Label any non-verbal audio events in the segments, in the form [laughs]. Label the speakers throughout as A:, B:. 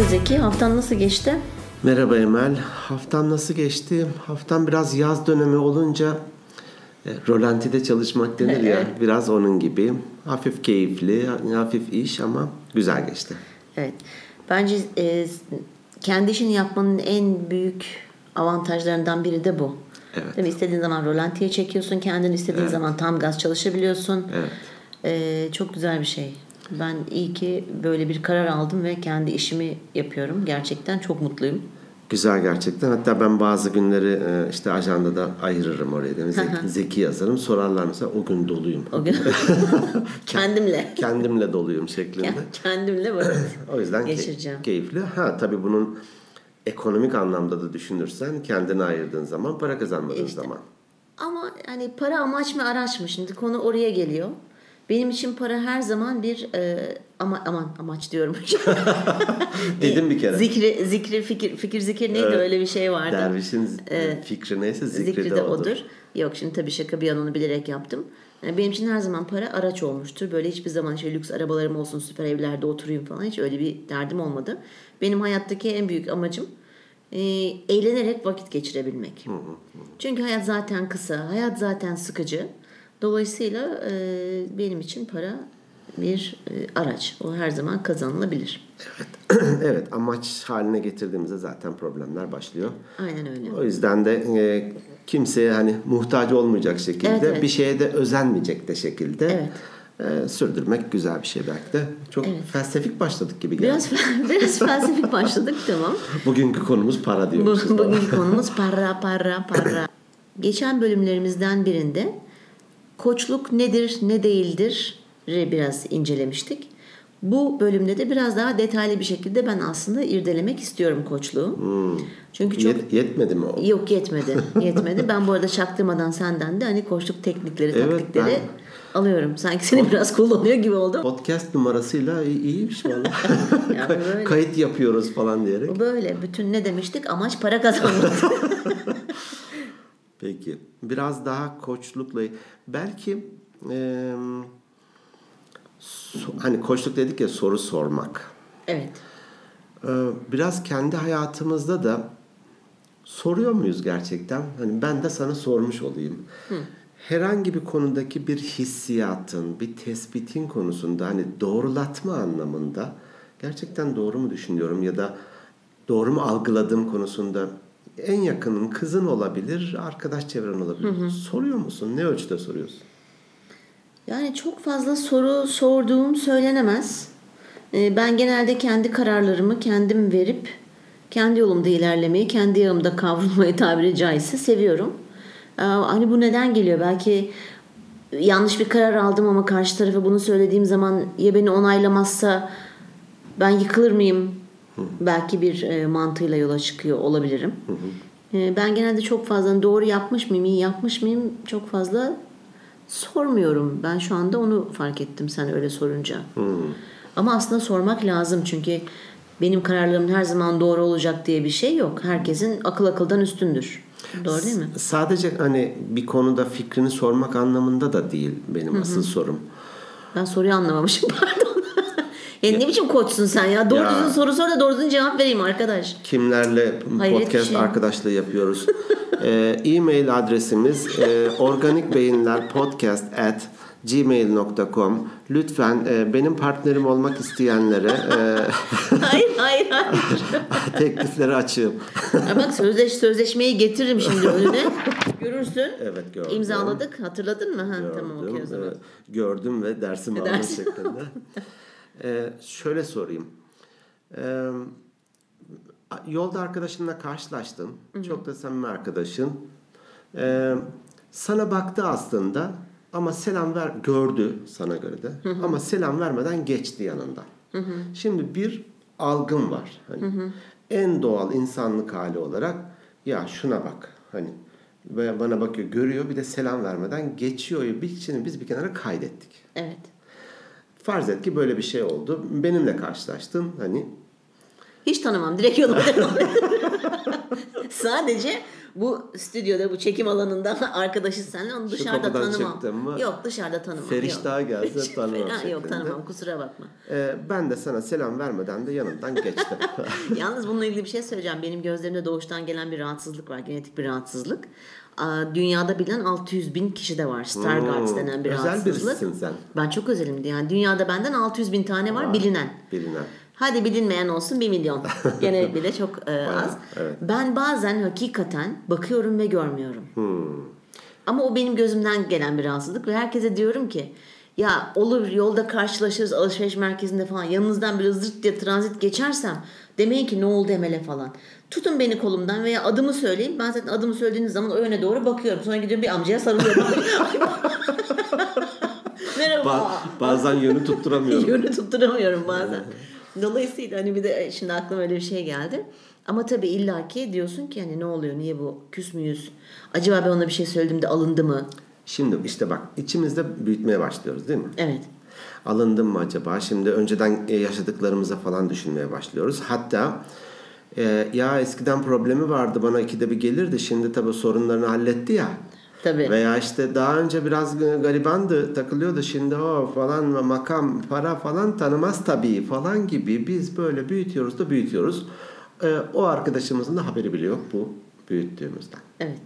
A: Merhaba Zeki, haftan nasıl geçti?
B: Merhaba Emel. Haftam nasıl geçti? Haftam biraz yaz dönemi olunca e, rolantide çalışmak denir ya. Biraz onun gibi. Hafif keyifli, hafif iş ama güzel geçti.
A: Evet. Bence e, kendi işini yapmanın en büyük avantajlarından biri de bu.
B: Evet.
A: Değil mi? İstediğin zaman rolantiye çekiyorsun kendini, istediğin zaman tam gaz çalışabiliyorsun.
B: Evet.
A: E, çok güzel bir şey. Ben iyi ki böyle bir karar aldım ve kendi işimi yapıyorum. Gerçekten çok mutluyum.
B: Güzel gerçekten. Hatta ben bazı günleri e, işte ajandada ayırırım oraya. Dedim. Zeki, zeki yazarım. Sorarlar mesela o gün doluyum.
A: O gün [laughs] kendimle.
B: Kendimle doluyum şeklinde.
A: Kendimle vakit [clears throat]
B: O yüzden
A: geçireceğim.
B: keyifli. Ha tabii bunun ekonomik anlamda da düşünürsen kendine ayırdığın zaman para kazanmadığın
A: İşte.
B: zaman.
A: Ama hani para amaç mı araç mı? Şimdi konu oraya geliyor. Benim için para her zaman bir e, ama aman amaç diyorum. [laughs]
B: Dedim bir kere.
A: zikri zikri fikir fikir zikir neydi öyle bir şey vardı.
B: Dervişin fikri neyse zikri,
A: Zikri
B: de,
A: de
B: odur.
A: odur. Yok şimdi tabii şaka bir yana onu bilerek yaptım. Yani benim için her zaman para araç olmuştur. Böyle hiçbir zaman işte lüks arabalarım olsun, süper evlerde oturayım falan hiç öyle bir derdim olmadı. Benim hayattaki en büyük amacım e, eğlenerek vakit geçirebilmek. Çünkü hayat zaten kısa, hayat zaten sıkıcı. Dolayısıyla e, benim için para bir e, araç. O her zaman kazanılabilir. [clears throat]
B: evet amaç haline getirdiğimizde zaten problemler başlıyor.
A: Aynen öyle.
B: O yüzden de e, kimseye hani muhtaç olmayacak şekilde
A: Evet, evet.
B: bir şeye de özenmeyecek de şekilde
A: Evet.
B: e, sürdürmek güzel bir şey belki de. Çok felsefik başladık gibi geldi.
A: Biraz [laughs] biraz felsefik [laughs] başladık tamam.
B: Bugünkü konumuz para
A: Bu,
B: diyormuşuz. falan.
A: bugünkü konumuz para para para. [clears throat] Geçen bölümlerimizden birinde koçluk nedir ne değildir biraz incelemiştik. Bu bölümde de biraz daha detaylı bir şekilde ben aslında irdelemek istiyorum koçluğu. Çünkü çok
B: Yet- yetmedi mi o?
A: yok yetmedi. [laughs] Yetmedi. Ben bu arada çaktırmadan senden de hani koçluk teknikleri,
B: Evet,
A: taktikleri alıyorum. Sanki seni biraz kullanıyor gibi oldum.
B: Podcast numarasıyla iyi- iyiymiş valla. [laughs]
A: Yani böyle.
B: Kayıt yapıyoruz falan diyerek.
A: Bu böyle. Bütün ne demiştik? Amaç para kazanmak. [laughs]
B: Peki. Biraz daha koçlukla belki e, so- hani koçluk dedik ya soru sormak.
A: evet.
B: Ee, biraz kendi hayatımızda da soruyor muyuz gerçekten? Hani ben de sana sormuş olayım. Herhangi bir konudaki bir hissiyatın, bir tespitin konusunda hani doğrulatma anlamında gerçekten doğru mu düşünüyorum ya da doğru mu algıladığım konusunda en yakının kızın olabilir, arkadaş çevren olabilir. Soruyor musun? Ne ölçüde soruyorsun?
A: Yani çok fazla soru sorduğum söylenemez. Ee, Ben genelde kendi kararlarımı kendim verip kendi yolumda ilerlemeyi, kendi yağımda kavrulmayı tabiri caizse seviyorum. Ee, Hani bu neden geliyor? Belki yanlış bir karar aldım ama karşı tarafa bunu söylediğim zaman ya beni onaylamazsa ben yıkılır mıyım? Belki bir e, mantığıyla yola çıkıyor olabilirim. E, Ben genelde çok fazla doğru yapmış mıyım, iyi yapmış mıyım çok fazla sormuyorum. Ben şu anda onu fark ettim sen öyle sorunca. Ama aslında sormak lazım çünkü benim kararlarım her zaman doğru olacak diye bir şey yok. Herkesin akıl akıldan üstündür. Doğru değil mi?
B: Sadece hani bir konuda fikrini sormak anlamında da değil benim asıl sorum.
A: Ben soruyu anlamamışım [laughs] pardon. ya ne biçim koçsun sen ya? Doğru
B: Ya.
A: düzgün soru sor da doğru düzgün cevap vereyim arkadaş.
B: Kimlerle
A: Hayret
B: podcast
A: şey.
B: arkadaşlığı yapıyoruz. ee, [laughs] e-mail adresimiz e, organikbeyinlerpodcast at gmail.com Lütfen e, benim partnerim olmak isteyenlere e, [laughs]
A: hayır hayır hayır. [laughs]
B: teklifleri açığım.
A: Ya bak sözleş, sözleşmeyi getiririm şimdi önüne. Görürsün.
B: Evet gördüm.
A: İmzaladık. Hatırladın mı? Ha, tamam okey o
B: Gördüm,
A: zaman.
B: Gördüm ve dersimi aldım
A: Ders.
B: şeklinde. Ee, şöyle sorayım. Ee, yolda arkadaşınla karşılaştın. Çok da samimi arkadaşın. Ee, sana baktı aslında ama selam ver gördü sana göre de. Ama selam vermeden geçti yanından. Şimdi bir algın var. Hani en doğal insanlık hali olarak ya şuna bak hani bana bakıyor görüyor bir de selam vermeden geçiyor. Bir kişinin biz bir kenara kaydettik.
A: Evet.
B: Farz et ki böyle bir şey oldu. Benimle karşılaştın. Hani
A: Hiç tanımam. Direkt yoluma devam. [laughs] Sadece bu stüdyoda bu çekim alanında [laughs] arkadaşı senle onu dışarıda tanımam.
B: mı?
A: Yok dışarıda tanımam.
B: Feriş daha gelse [laughs] tanımam
A: Ha, Yok tanımam kusura bakma.
B: Ee, ben de sana selam vermeden de yanından geçtim. [laughs]
A: Yalnız bununla ilgili bir şey söyleyeceğim. Benim gözlerimde doğuştan gelen bir rahatsızlık var. Genetik bir rahatsızlık. Aa, Dünyada bilen 600 bin kişi de var. Stargardt
B: Hmm,
A: denen bir
B: özel
A: rahatsızlık.
B: birisin sen.
A: Ben çok özelim. Yani dünyada benden 600 bin tane var, bilinen.
B: Bilinen.
A: Hadi bilinmeyen olsun 1 milyon. [laughs] Gene bile çok e, az.
B: evet.
A: Ben bazen hakikaten bakıyorum ve görmüyorum.
B: Hmm.
A: Ama o benim gözümden gelen bir rahatsızlık ve herkese diyorum ki ya olur yolda karşılaşırız alışveriş merkezinde falan yanınızdan böyle zırt diye transit geçersem demeyin ki ne oldu Emel'e falan. Tutun beni kolumdan veya adımı söyleyin. Ben zaten adımı söylediğiniz zaman o yöne doğru bakıyorum. Sonra gidiyorum bir amcaya sarılıyorum. [laughs] Merhaba.
B: Ba- bazen yönü tutturamıyorum. [laughs]
A: Yönü tutturamıyorum bazen. Dolayısıyla hani bir de şimdi aklıma öyle bir şey geldi. Ama tabii illaki diyorsun ki hani ne oluyor niye bu küs müyüz? Acaba ben ona bir şey söyledim de alındı mı?
B: Şimdi işte bak içimizde büyütmeye başlıyoruz değil mi?
A: Evet.
B: Alındım mı acaba? Şimdi önceden e, yaşadıklarımıza falan düşünmeye başlıyoruz. Hatta e, ya eskiden problemi vardı bana ikide bir gelirdi. Şimdi tabii sorunlarını halletti ya.
A: Tabii.
B: Veya işte daha önce biraz garibandı takılıyordu şimdi o falan makam para falan tanımaz tabii falan gibi biz böyle büyütüyoruz da büyütüyoruz. E, o arkadaşımızın da haberi bile yok bu büyüttüğümüzden.
A: Evet.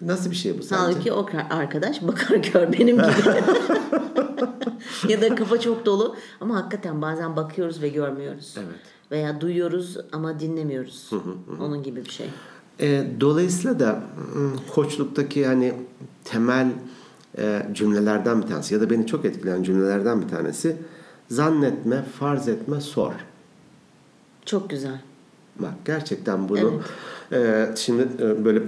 B: Nasıl bir şey bu sence?
A: Halbuki o arkadaş bakar gör benim gibi. [laughs] ya da kafa çok dolu ama hakikaten bazen bakıyoruz ve görmüyoruz.
B: Evet.
A: Veya duyuyoruz ama dinlemiyoruz. Onun gibi bir şey.
B: E, dolayısıyla da koçluktaki hani temel e, cümlelerden bir tanesi ya da beni çok etkileyen cümlelerden bir tanesi zannetme, farz etme, sor.
A: Çok güzel.
B: Bak gerçekten bunu e, şimdi e, böyle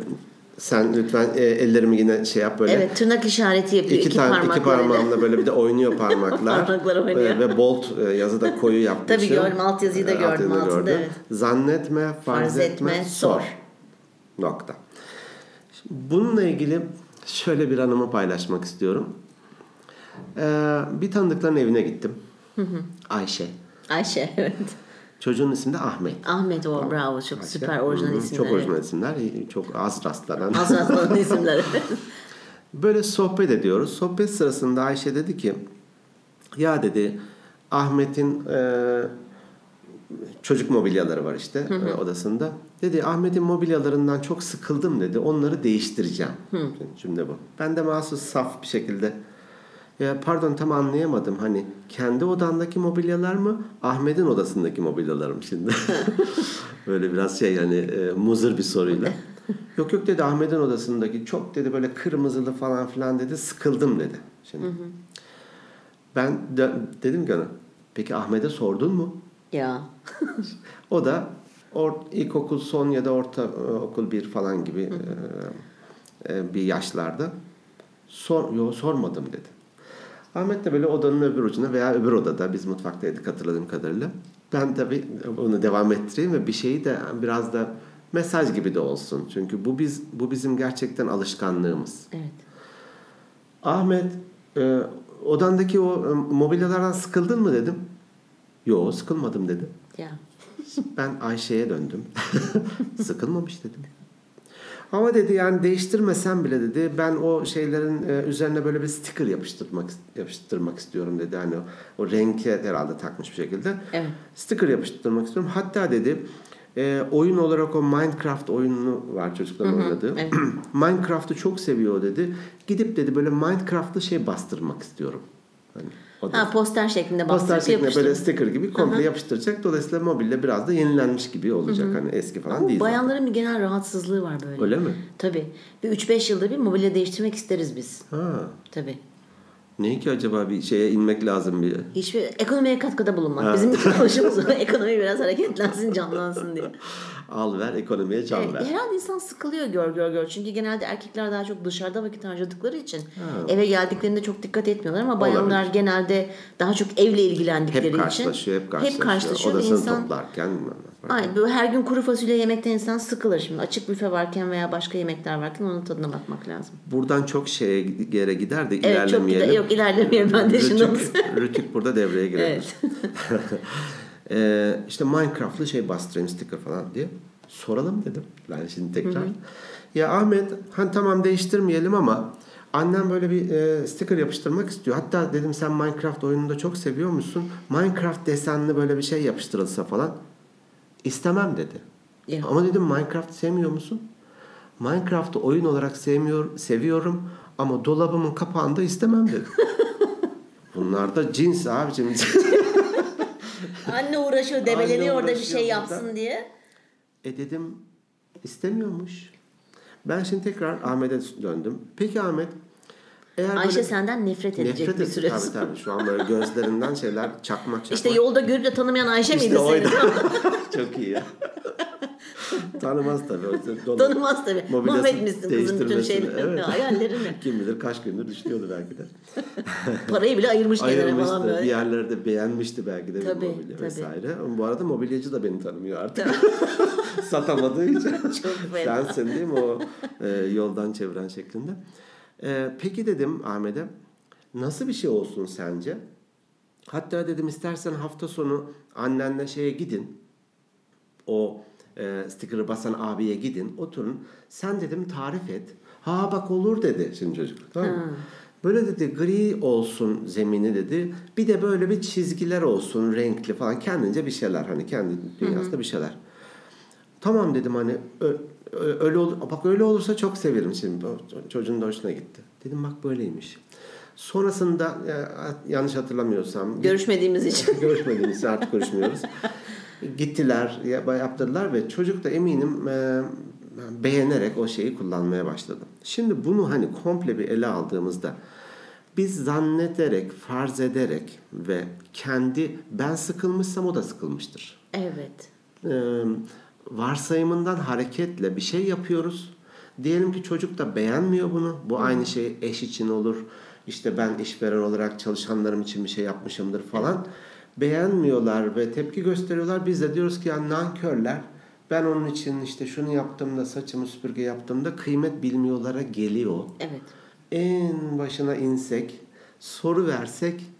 B: sen lütfen e, ellerimi yine şey yap böyle.
A: Evet tırnak işareti yapıyor.
B: İki,
A: iki,
B: tane iki
A: parmaklarıyla.
B: parmağımla böyle bir de oynuyor [laughs] parmaklar.
A: Parmaklar oynuyor.
B: E, ve bold e, yazı da koyu yapmışım.
A: Tabii gördüm, altyazıyı da
B: E,
A: gördüm,
B: altyazıyı da
A: altında,
B: gördüm.
A: evet.
B: Zannetme, farz,
A: Farz
B: etme,
A: etme,
B: sor.
A: sor.
B: Nokta. Bununla ilgili şöyle bir anımı paylaşmak istiyorum. Ee, bir tanıdıkların evine gittim. Ayşe.
A: Ayşe [laughs] evet.
B: Çocuğun ismi de Ahmet.
A: Ahmet o bravo çok
B: Ayşe.
A: süper orijinal
B: Hı hı,
A: isimler.
B: Çok orijinal isimler. Çok az rastlanan.
A: Az rastlanan [laughs] isimler.
B: Böyle sohbet ediyoruz. Sohbet sırasında Ayşe dedi ki ya dedi Ahmet'in e, çocuk mobilyaları var işte e, odasında. Dedi Ahmet'in mobilyalarından çok sıkıldım dedi. Onları değiştireceğim. Cümle bu. Ben de mahsus saf bir şekilde ya pardon tam anlayamadım. Hani kendi odandaki mobilyalar mı? Ahmet'in odasındaki mobilyalar mı şimdi? [laughs] böyle biraz şey yani e, muzır bir soruyla. [laughs] yok yok dedi Ahmet'in odasındaki çok dedi böyle kırmızılı falan filan dedi. Sıkıldım dedi. Şimdi. Ben de, dedim ki ona peki Ahmet'e sordun mu?
A: Ya.
B: O da or, ilkokul son ya da orta e, okul bir falan gibi e, e, bir yaşlarda sor, yo, sormadım dedi. Ahmet de böyle odanın öbür ucuna veya öbür odada biz mutfaktaydık hatırladığım kadarıyla. Ben tabii onu devam ettireyim ve bir şeyi de biraz da mesaj gibi de olsun. Çünkü bu biz bu bizim gerçekten alışkanlığımız.
A: Evet.
B: Ahmet e, odandaki o e, mobilyalardan sıkıldın mı dedim. Yo sıkılmadım dedi.
A: Ya.
B: Ben Ayşe'ye döndüm. [laughs] Sıkılmamış dedim. Ama dedi yani değiştirmesem bile dedi ben o şeylerin e, üzerine böyle bir sticker yapıştırmak yapıştırmak istiyorum dedi. Hani o, o renke herhalde takmış bir şekilde.
A: Evet.
B: Sticker yapıştırmak istiyorum. Hatta dedi e, oyun olarak o Minecraft oyununu var çocukların oynadığı.
A: evet. [clears throat]
B: Minecraft'ı çok seviyor dedi. Gidip dedi böyle Minecraft'lı şey bastırmak istiyorum. Hani o da-
A: Ha poster şeklinde
B: Poster şeklinde böyle sticker gibi komple yapıştıracak. Dolayısıyla mobilya biraz da yenilenmiş gibi olacak. Hani eski falan
A: Ama
B: değil. zaten.
A: bayanların bir genel rahatsızlığı var böyle.
B: Öyle mi?
A: Tabii. Bir 3-5 yılda bir mobilya değiştirmek isteriz biz.
B: Ha.
A: Tabii.
B: Ne ki acaba bir şeye inmek lazım bir.
A: Hiçbir ekonomiye katkıda bulunmak. Bizim çalışımız [laughs] o. Ekonomi biraz hareketlensin, canlansın diye.
B: Al ver ekonomiye can
A: Evet,
B: ver.
A: herhalde insan sıkılıyor gör gör gör. Çünkü genelde erkekler daha çok dışarıda vakit harcadıkları için eve geldiklerinde çok dikkat etmiyorlar ama bayanlar
B: Olabilir.
A: genelde daha çok evle ilgilendikleri
B: Hep
A: için
B: karşılaşıyor, hep karşılaşıyor.
A: karşılaşıyor ve
B: Odasını
A: insan
B: toplarken. bilmem ne falan.
A: Ay, böyle her gün kuru fasulye yemekten insan sıkılır şimdi. Açık büfe varken veya başka yemekler varken onun tadına bakmak lazım.
B: Buradan çok şeye yere gider de
A: Evet çok
B: ilerlemeyelim.
A: güzel. Yok ilerlemeyelim ben de şimdi
B: Rütük, Rütük burada devreye girer.
A: Evet. [laughs]
B: Ee, işte Minecraft'lı şey bastırayım sticker falan diye. Soralım dedim. Ben şimdi tekrar. Ya Ahmet hani tamam değiştirmeyelim ama annem böyle bir e, sticker yapıştırmak istiyor. Hatta dedim sen Minecraft oyununu da çok seviyor musun? Minecraft desenli böyle bir şey yapıştırılsa falan. İstemem dedi.
A: Ya.
B: Ama dedim Minecraft sevmiyor musun? Minecraft'ı oyun olarak sevmiyor, seviyorum ama dolabımın kapağında istemem dedi. [laughs] Bunlar da cins abicim. [laughs]
A: Anne uğraşıyor, debeleniyor orada bir şey
B: burada.
A: yapsın diye.
B: e dedim istemiyormuş. Ben şimdi tekrar Ahmet'e döndüm. Peki Ahmet eğer
A: Ayşe
B: böyle
A: senden nefret edecek
B: nefret
A: bir süre
B: tabii tabii şu an böyle gözlerinden şeyler çakmak çakmak.
A: İşte yolda görüp de tanımayan Ayşe
B: İşte
A: miydi
B: oydu.
A: senin? [laughs]
B: Çok iyi ya. Tanımaz tabii. Dolu-
A: Tanımaz tabii. Mahvetmişsin kızın bütün şeylerini,
B: Evet.
A: hayallerini. [laughs]
B: Kim bilir kaç gündür düşünüyordu belki de. [laughs]
A: Parayı bile ayırmış kenara falan böyle.
B: Bir yerlerde beğenmişti belki de
A: Tabii,
B: mobilya
A: tabii.
B: vesaire. Ama bu arada mobilyacı da beni tanımıyor artık. Satamadığı için.
A: Çok fena.
B: Sensin değil mi o e, yoldan çeviren şeklinde. E, peki dedim Ahmet'e nasıl bir şey olsun sence? Hatta dedim istersen hafta sonu annenle şeye gidin. O e, sticker'ı basan abiye gidin. Oturun. Sen dedim tarif et. Ha bak olur dedi şimdi çocuk. Tamam mı? Böyle dedi gri olsun zemini dedi. Bir de böyle bir çizgiler olsun renkli falan. Kendince bir şeyler hani kendi dünyasında bir şeyler. Tamam dedim hani öyle olur. Bak öyle olursa çok severim şimdi. Çocuğun da hoşuna gitti. Dedim bak böyleymiş. Sonrasında ya, yanlış hatırlamıyorsam
A: Görüşmediğimiz için. [laughs]
B: görüşmediğimiz için artık görüşmüyoruz. Gittiler, ya- yaptırdılar ve çocuk da eminim e, beğenerek o şeyi kullanmaya başladı. Şimdi bunu hani komple bir ele aldığımızda biz zannederek, farz ederek ve kendi ben sıkılmışsam o da sıkılmıştır.
A: Evet.
B: Ee, varsayımından hareketle bir şey yapıyoruz. Diyelim ki çocuk da beğenmiyor bunu. Bu aynı şey eş için olur. İşte ben işveren olarak çalışanlarım için bir şey yapmışımdır falan. Beğenmiyorlar ve tepki gösteriyorlar. Biz de diyoruz ki ya nankörler. Ben onun için işte şunu yaptığımda, saçımı süpürge yaptığımda kıymet bilmiyorlara geliyor.
A: Evet.
B: En başına insek, soru versek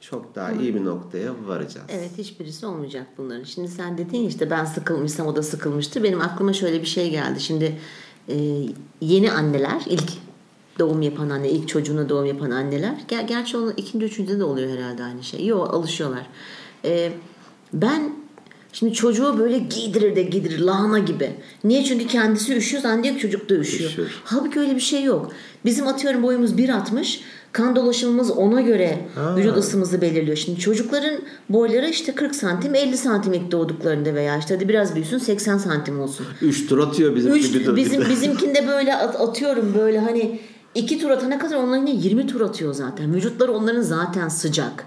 B: çok daha iyi bir noktaya varacağız.
A: Evet hiçbirisi olmayacak bunların. Şimdi sen dedin işte ben sıkılmışsam o da sıkılmıştır. Benim aklıma şöyle bir şey geldi. Şimdi e, yeni anneler ilk doğum yapan anne, ilk çocuğuna doğum yapan anneler. Ger gerçi onun ikinci, üçüncüde de oluyor herhalde aynı şey. Yok alışıyorlar. E, ben şimdi çocuğu böyle giydirir de giydirir lahana gibi. Niye? Çünkü kendisi üşüyor zannediyor çocuk da üşüyor.
B: Üşüyor.
A: Halbuki öyle bir şey yok. Bizim atıyorum boyumuz 1.60. Kan dolaşımımız ona göre
B: Ha.
A: vücut ısımızı belirliyor. Şimdi çocukların boyları işte 40 santim 50 santim ilk doğduklarında veya işte hadi biraz büyüsün 80 santim olsun.
B: Üç tur atıyor bizim
A: Üç,
B: gibi.
A: bizim bizimkinde böyle at- atıyorum böyle hani iki tur atana kadar onların yine 20 tur atıyor zaten. Vücutları onların zaten sıcak.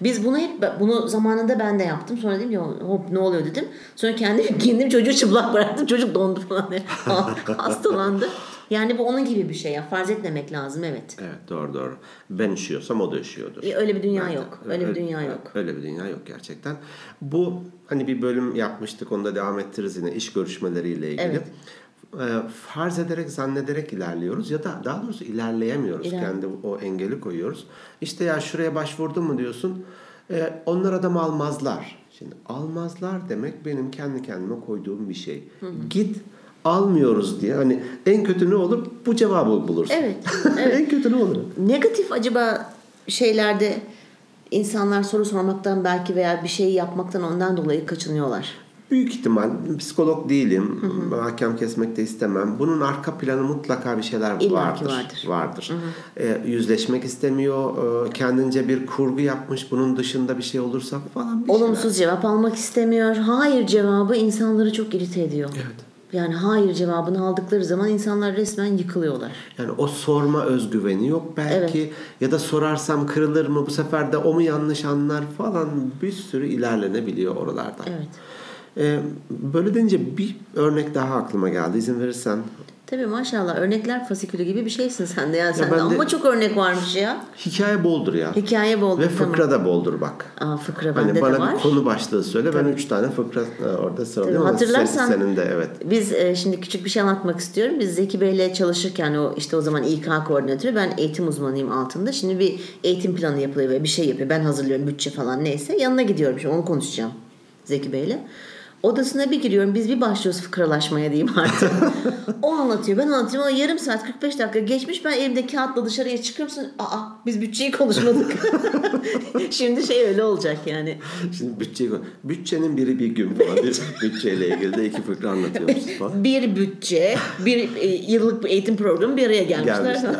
A: Biz bunu hep bunu zamanında ben de yaptım. Sonra dedim ya hop ne oluyor dedim. Sonra kendim [laughs] kendim çocuğu çıplak bıraktım. Çocuk dondu falan. [laughs] Hastalandı. Yani bu onun gibi bir şey ya. Farz etmemek lazım evet.
B: Evet doğru doğru. Ben üşüyorsam o da üşüyordur.
A: E, Öyle bir dünya
B: Bence.
A: yok. Öyle bir dünya yok.
B: Öyle bir dünya yok gerçekten. Bu hani bir bölüm yapmıştık onu da devam ettiririz yine iş görüşmeleriyle ilgili.
A: Evet.
B: Ee, farz ederek zannederek ilerliyoruz ya da daha doğrusu ilerleyemiyoruz.
A: İler-
B: Kendi o engeli koyuyoruz. İşte ya şuraya başvurdun mu diyorsun. Ee, onlar adam almazlar. Şimdi almazlar demek benim kendi kendime koyduğum bir şey. Git almıyoruz diye hani en kötü ne olur bu cevabı bulursun. [laughs]
A: Evet,
B: en kötü ne olur?
A: Negatif acaba şeylerde insanlar soru sormaktan belki veya bir şeyi yapmaktan ondan dolayı kaçınıyorlar.
B: Büyük ihtimal psikolog değilim. Hakem kesmek de istemem. Bunun arka planı mutlaka bir şeyler
A: İlla
B: vardır.
A: vardır.
B: Vardır. Ee, yüzleşmek istemiyor. Ee, kendince bir kurgu yapmış. Bunun dışında bir şey olursa falan bir
A: Olumsuz cevap almak istemiyor. Hayır cevabı insanları çok irite ediyor.
B: Evet.
A: Yani hayır cevabını aldıkları zaman insanlar resmen yıkılıyorlar.
B: Yani o sorma özgüveni yok belki. Ya da sorarsam kırılır mı? Bu sefer de o mu yanlış anlar falan. Bir sürü ilerlenebiliyor oralardan.
A: Evet.
B: Ee, böyle deyince bir örnek daha aklıma geldi. İzin verirsen
A: Tabii maşallah örnekler fasikülü gibi bir şeysin sen de ya. Sende
B: de-
A: ama çok örnek varmış ya.
B: hikaye boldur ya.
A: Hikaye bol.
B: Ve fıkra da boldur bak.
A: Aa, fıkra bende
B: Hani
A: de
B: bana
A: var.
B: bir konu başlığı söyle. Ben üç tane fıkra e, orada sıralıyorum.
A: Tabii,
B: ama
A: hatırlarsan-
B: Senin de evet.
A: Biz e, şimdi küçük bir şey anlatmak istiyorum. Biz Zeki Bey'le çalışırken o işte o zaman İK koordinatörü ben eğitim uzmanıyım altında. Şimdi bir eğitim planı yapılıyor ve bir şey yapıyor. Ben hazırlıyorum bütçe falan neyse. Yanına gidiyorum şimdi onu konuşacağım Zeki Bey'le. Odasına bir giriyorum. Biz bir başlıyoruz fıkralaşmaya diyeyim artık. [laughs] o anlatıyor. Ben anlatıyorum. Ama yarım saat 45 dakika geçmiş. Ben elimde kağıtla dışarıya çıkıyorum. Sonra, Aa biz bütçeyi konuşmadık. [laughs] Şimdi şey öyle olacak yani.
B: Şimdi bütçe bütçenin biri bir gün falan bir [laughs] bütçeyle ilgili de iki fıkra anlatıyoruz falan.
A: Bir bütçe, bir e, yıllık bir eğitim programı bir araya gelmişler.
B: Gelmişler.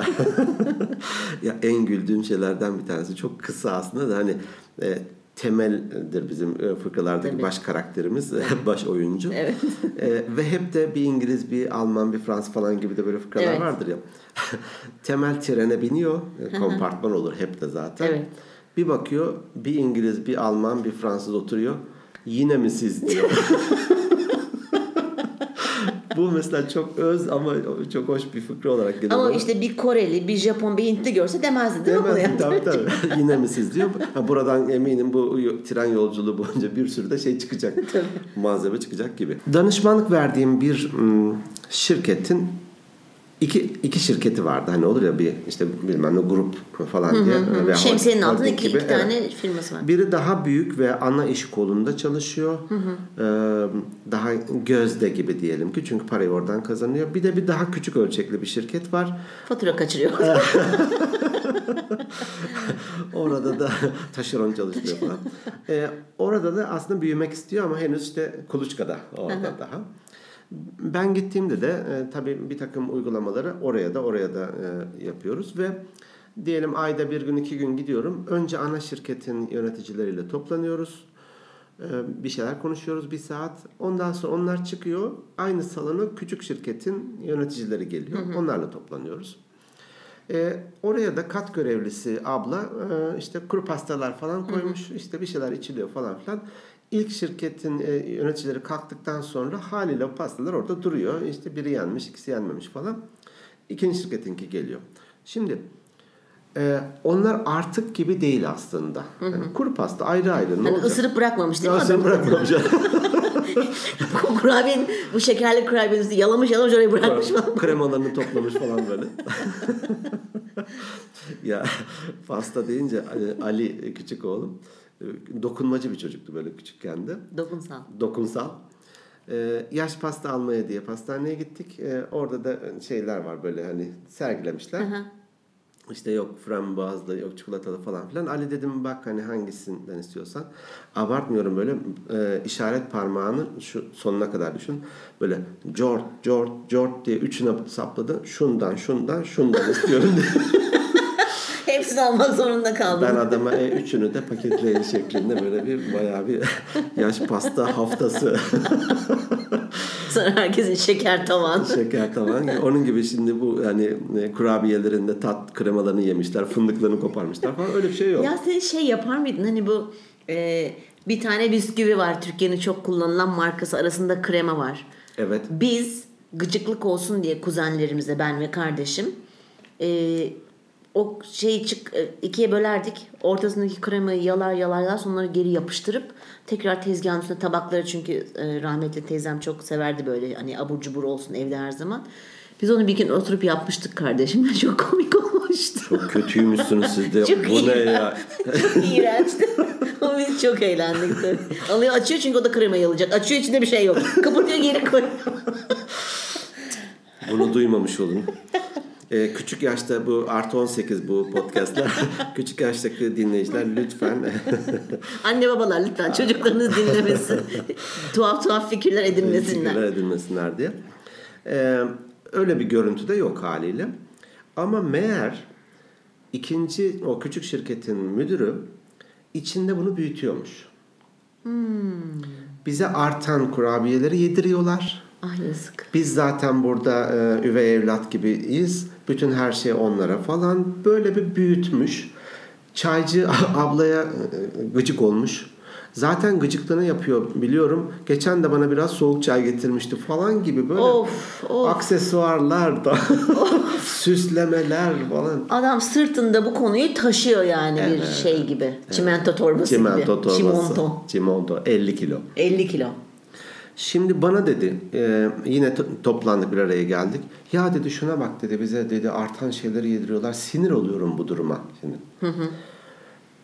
B: ya en güldüğüm şeylerden bir tanesi çok kısa aslında da hani e, temeldir bizim e, fıkralardaki
A: Tabii.
B: baş karakterimiz, [laughs] baş oyuncu.
A: Evet.
B: E, ve hep de bir İngiliz, bir Alman, bir Fransız falan gibi de böyle fıkralar
A: Evet.
B: vardır ya. [laughs] Temel trene biniyor, e, kompartman olur hep de zaten.
A: Evet.
B: Bir bakıyor, bir İngiliz, bir Alman, bir Fransız oturuyor. Yine mi siz diyor. [laughs] Bu mesela çok öz ama çok hoş bir fıkra olarak geliyor.
A: Ama
B: bana.
A: işte bir Koreli, bir Japon, bir Hintli görse demezdi değil mi bunu?
B: Demezsin
A: yani?
B: tabii tabii. [laughs] Yine mi siz diyor. Ha, buradan eminim bu tren yolculuğu boyunca bir sürü de şey çıkacak. [laughs] Malzeme çıkacak gibi. Danışmanlık verdiğim bir şirketin iki, iki şirketi vardı. Hani olur ya bir işte bilmem ne grup falan diye. veya
A: Şemsiyenin altında iki,
B: gibi.
A: iki
B: Evet.
A: tane firması var.
B: Biri daha büyük ve ana iş kolunda çalışıyor. Ee, daha gözde gibi diyelim ki çünkü parayı oradan kazanıyor. Bir de bir daha küçük ölçekli bir şirket var.
A: Fatura kaçırıyor. [laughs]
B: Orada da [laughs] taşeron çalışıyor falan. [laughs] Ee, orada da aslında büyümek istiyor ama henüz işte kuluçkada orada daha. Ben gittiğimde de e, tabii bir takım uygulamaları oraya da oraya da e, yapıyoruz ve diyelim ayda bir gün iki gün gidiyorum. Önce ana şirketin yöneticileriyle toplanıyoruz. Ee, bir şeyler konuşuyoruz bir saat. Ondan sonra onlar çıkıyor. Aynı salona küçük şirketin yöneticileri geliyor. Onlarla toplanıyoruz. Ee, oraya da kat görevlisi abla e, işte kuru pastalar falan koymuş. işte bir şeyler içiliyor falan filan. İlk şirketin e, yöneticileri kalktıktan sonra haliyle o pastalar orada duruyor. İşte biri yenmiş, ikisi yenmemiş falan. İkinci şirketinki geliyor. Şimdi e, onlar artık gibi değil aslında. Yani kuru pasta ayrı ayrı. Ne
A: Hani
B: olacak?
A: ısırıp bırakmamış değil mi
B: sen bırakmamış. [laughs]
A: kurabiyenin, bu şekerli kurabiyenin üstüne yalamış yalamış oraya bırakmış falan.
B: Kremalarını toplamış falan böyle. [laughs] ya pasta deyince Ali, Ali küçük oğlum dokunmacı bir çocuktu böyle küçükken de.
A: Dokunsal.
B: Dokunsal. Ee, yaş pasta almaya diye pastaneye gittik. Ee, orada da şeyler var böyle hani sergilemişler.
A: Hı hı.
B: İşte yok frambuazlı, yok çikolatalı falan filan. Ali dedim bak hani hangisinden istiyorsan. Abartmıyorum böyle e, işaret parmağını şu sonuna kadar düşün. Böyle cort, cort, cort diye üçüne sapladı. Şundan, şundan, şundan istiyorum diye. [laughs]
A: Hepsini almak zorunda kaldım.
B: Ben adama e, üçünü de paketleyin şeklinde böyle bir bayağı bir [laughs] yaş pasta haftası [laughs]
A: Sonra herkesin şeker tavan.
B: şeker tavan. Onun gibi şimdi bu hani e, kurabiyelerinde tat kremalarını yemişler, fındıklarını koparmışlar falan öyle bir şey yok.
A: Ya sen şey yapar mıydın? Hani bu e, bir tane bisküvi var. Türkiye'nin çok kullanılan markası arasında krema var.
B: Evet.
A: Biz gıcıklık olsun diye kuzenlerimizle ben ve kardeşim e, o şeyi çık e, ikiye bölerdik. Ortasındaki kremayı yalar yalar yalar sonra geri yapıştırıp tekrar tezgahın üstüne tabakları çünkü e, rahmetli teyzem çok severdi böyle hani abur cubur olsun evde her zaman. Biz onu bir gün oturup yapmıştık kardeşimle. [laughs] Çok komik olmuştu.
B: Çok kötüymüşsünüz siz de.
A: Çok
B: Bu ne ya? [laughs]
A: çok iğrençti. [laughs] Ama biz çok eğlendik tabii. Alıyor açıyor çünkü o da kremayı alacak. Açıyor içinde bir şey yok. Kapatıyor geri koyuyor.
B: Bunu duymamış olun. Ee, küçük yaşta bu artı 18 bu podcastlar. [laughs] küçük yaştaki dinleyiciler lütfen [laughs]
A: Anne babalar lütfen çocuklarınız dinlemesin. [laughs] tuhaf tuhaf fikirler edinmesinler.
B: fikirler edilmesinler diye. Ee, öyle bir görüntü de yok haliyle. Ama meğer ikinci o küçük şirketin müdürü içinde bunu büyütüyormuş. Bize artan kurabiyeleri yediriyorlar.
A: Ah yazık.
B: Biz zaten burada e, üvey evlat gibiyiz. Bütün her şey onlara falan. Böyle bir büyütmüş. Çaycı [laughs] ablaya e, gıcık olmuş. Zaten gıcıklığını yapıyor biliyorum. Geçen de bana biraz soğuk çay getirmişti falan gibi böyle
A: Of, of.
B: aksesuarlar da [laughs] süslemeler falan.
A: Adam sırtında bu konuyu taşıyor yani bir şey gibi. Çimento torbası
B: Çimento
A: gibi.
B: torbası.
A: Çimento.
B: Çimento 50 kilo.
A: 50 kilo.
B: Şimdi bana dedi e, yine to- toplandık bir araya geldik. Ya dedi şuna bak dedi bize dedi artan şeyleri yediriyorlar. Sinir oluyorum bu duruma şimdi.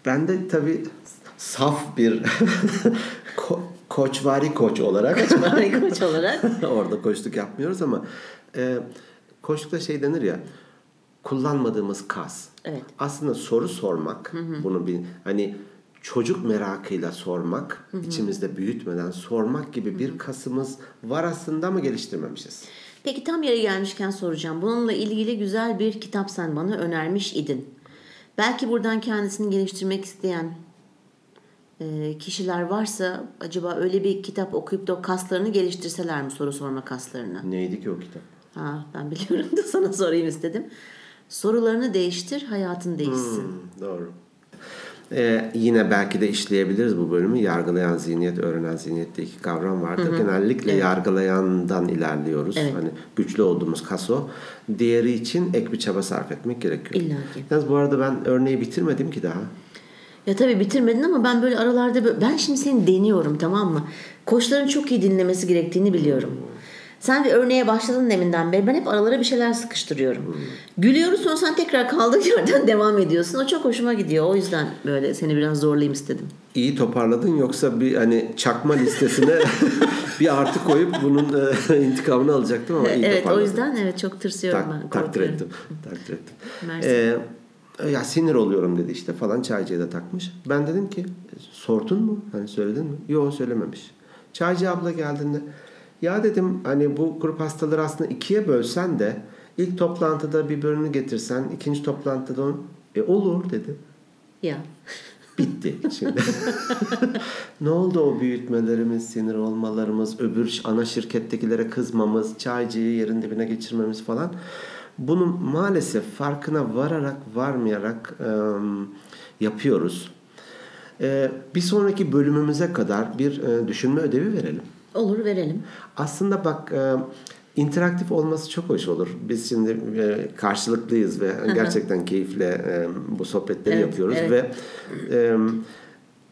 B: Ben de tabii saf bir [laughs] ko- koçvari koç olarak [laughs]
A: Koçvari koç olarak. [laughs]
B: orada koçluk yapmıyoruz ama e, koçlukta şey denir ya kullanmadığımız kas.
A: Evet.
B: Aslında soru sormak, bunu bir hani çocuk merakıyla sormak, içimizde büyütmeden sormak gibi bir kasımız var aslında ama geliştirmemişiz.
A: Peki tam yere gelmişken soracağım. Bununla ilgili güzel bir kitap sen bana önermiş idin. Belki buradan kendisini geliştirmek isteyen e, kişiler varsa acaba öyle bir kitap okuyup da o kaslarını geliştirseler mi soru sorma kaslarını?
B: Neydi ki o kitap?
A: Ha ben biliyorum da sana sorayım istedim. Sorularını değiştir, hayatın değişsin.
B: Hmm, doğru. Ee, yine belki de işleyebiliriz bu bölümü. Yargılayan zihniyet, öğrenen zihniyet diye iki kavram vardır. Genellikle yargılayandan ilerliyoruz.
A: Evet.
B: Hani güçlü olduğumuz kas o. Diğeri için ek bir çaba sarf etmek gerekiyor.
A: İlla ki.
B: Yalnız bu arada ben örneği bitirmedim ki daha.
A: Ya tabii bitirmedin ama ben böyle aralarda böyle, ben şimdi seni deniyorum tamam mı? Koçların çok iyi dinlemesi gerektiğini biliyorum. Sen bir örneğe başladın deminden beri. Ben hep aralara bir şeyler sıkıştırıyorum. Gülüyoruz sonra sen tekrar kaldığın [laughs] yerden devam ediyorsun. O çok hoşuma gidiyor. O yüzden böyle seni biraz zorlayayım istedim.
B: İyi toparladın yoksa bir hani çakma listesine [laughs] bir artı koyup bunun e, intikamını alacaktım ama iyi
A: evet o
B: toparladın.
A: yüzden evet çok tırsıyorum
B: Tak-
A: ben.
B: takdir ettim. Takdir ettim.
A: Mersi.
B: Ee, ya sinir oluyorum dedi işte falan çaycıya da takmış. Ben dedim ki sordun mu? Hani söyledin mi? Yok söylememiş. Çaycı abla geldiğinde ya dedim hani bu grup hastaları aslında ikiye bölsen de ilk toplantıda bir bölümünü getirsen ikinci toplantıda onu e olur dedi.
A: Ya.
B: Bitti şimdi. [laughs] ne oldu o büyütmelerimiz, sinir olmalarımız, öbür ana şirkettekilere kızmamız, çaycıyı yerin dibine geçirmemiz falan. Bunun maalesef farkına vararak, varmayarak e, yapıyoruz. E, bir sonraki bölümümüze kadar bir e, düşünme ödevi verelim.
A: Olur verelim.
B: Aslında bak e, interaktif olması çok hoş olur. Biz şimdi e, karşılıklıyız ve gerçekten keyifle e, bu sohbetleri
A: Evet,
B: yapıyoruz
A: evet.
B: ve e,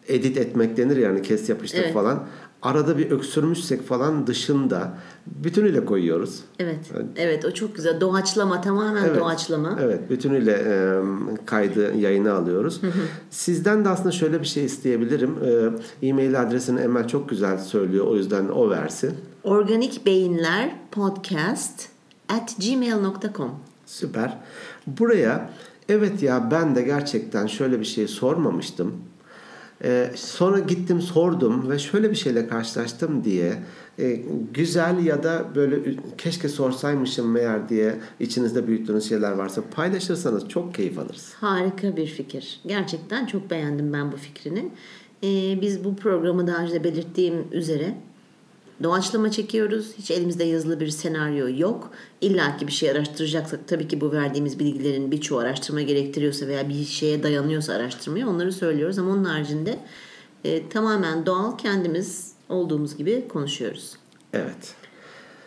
B: edit etmek denir yani kes yapıştır
A: Evet.
B: falan. Arada bir öksürmüşsek falan dışında bütünüyle koyuyoruz.
A: Evet. Evet o çok güzel. Doğaçlama tamamen
B: Evet.
A: doğaçlama.
B: Evet, bütünüyle e, kaydı yayına alıyoruz. Sizden de aslında şöyle bir şey isteyebilirim. E-mail adresini Emel çok güzel söylüyor. O yüzden o versin.
A: Organik Beyinler Podcast at gmail.com
B: Süper. Buraya evet ya ben de gerçekten şöyle bir şey sormamıştım. Ee, sonra gittim sordum ve şöyle bir şeyle karşılaştım diye e, güzel ya da böyle keşke sorsaymışım meğer diye içinizde büyüttüğünüz şeyler varsa paylaşırsanız çok keyif alırız.
A: Harika bir fikir. Gerçekten çok beğendim ben bu fikrini. Ee, biz bu programı daha önce belirttiğim üzere doğaçlama çekiyoruz. Hiç elimizde yazılı bir senaryo yok. İlla ki bir şey araştıracaksak tabii ki bu verdiğimiz bilgilerin birçoğu araştırma gerektiriyorsa veya bir şeye dayanıyorsa araştırmaya onları söylüyoruz. Ama onun haricinde e, tamamen doğal kendimiz olduğumuz gibi konuşuyoruz.
B: Evet.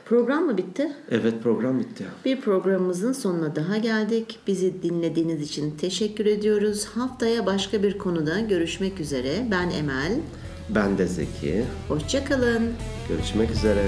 A: Program mı bitti?
B: Evet program bitti.
A: Bir programımızın sonuna daha geldik. Bizi dinlediğiniz için teşekkür ediyoruz. Haftaya başka bir konuda görüşmek üzere. Ben Emel.
B: Ben de Zeki.
A: Hoşçakalın.
B: Görüşmek üzere.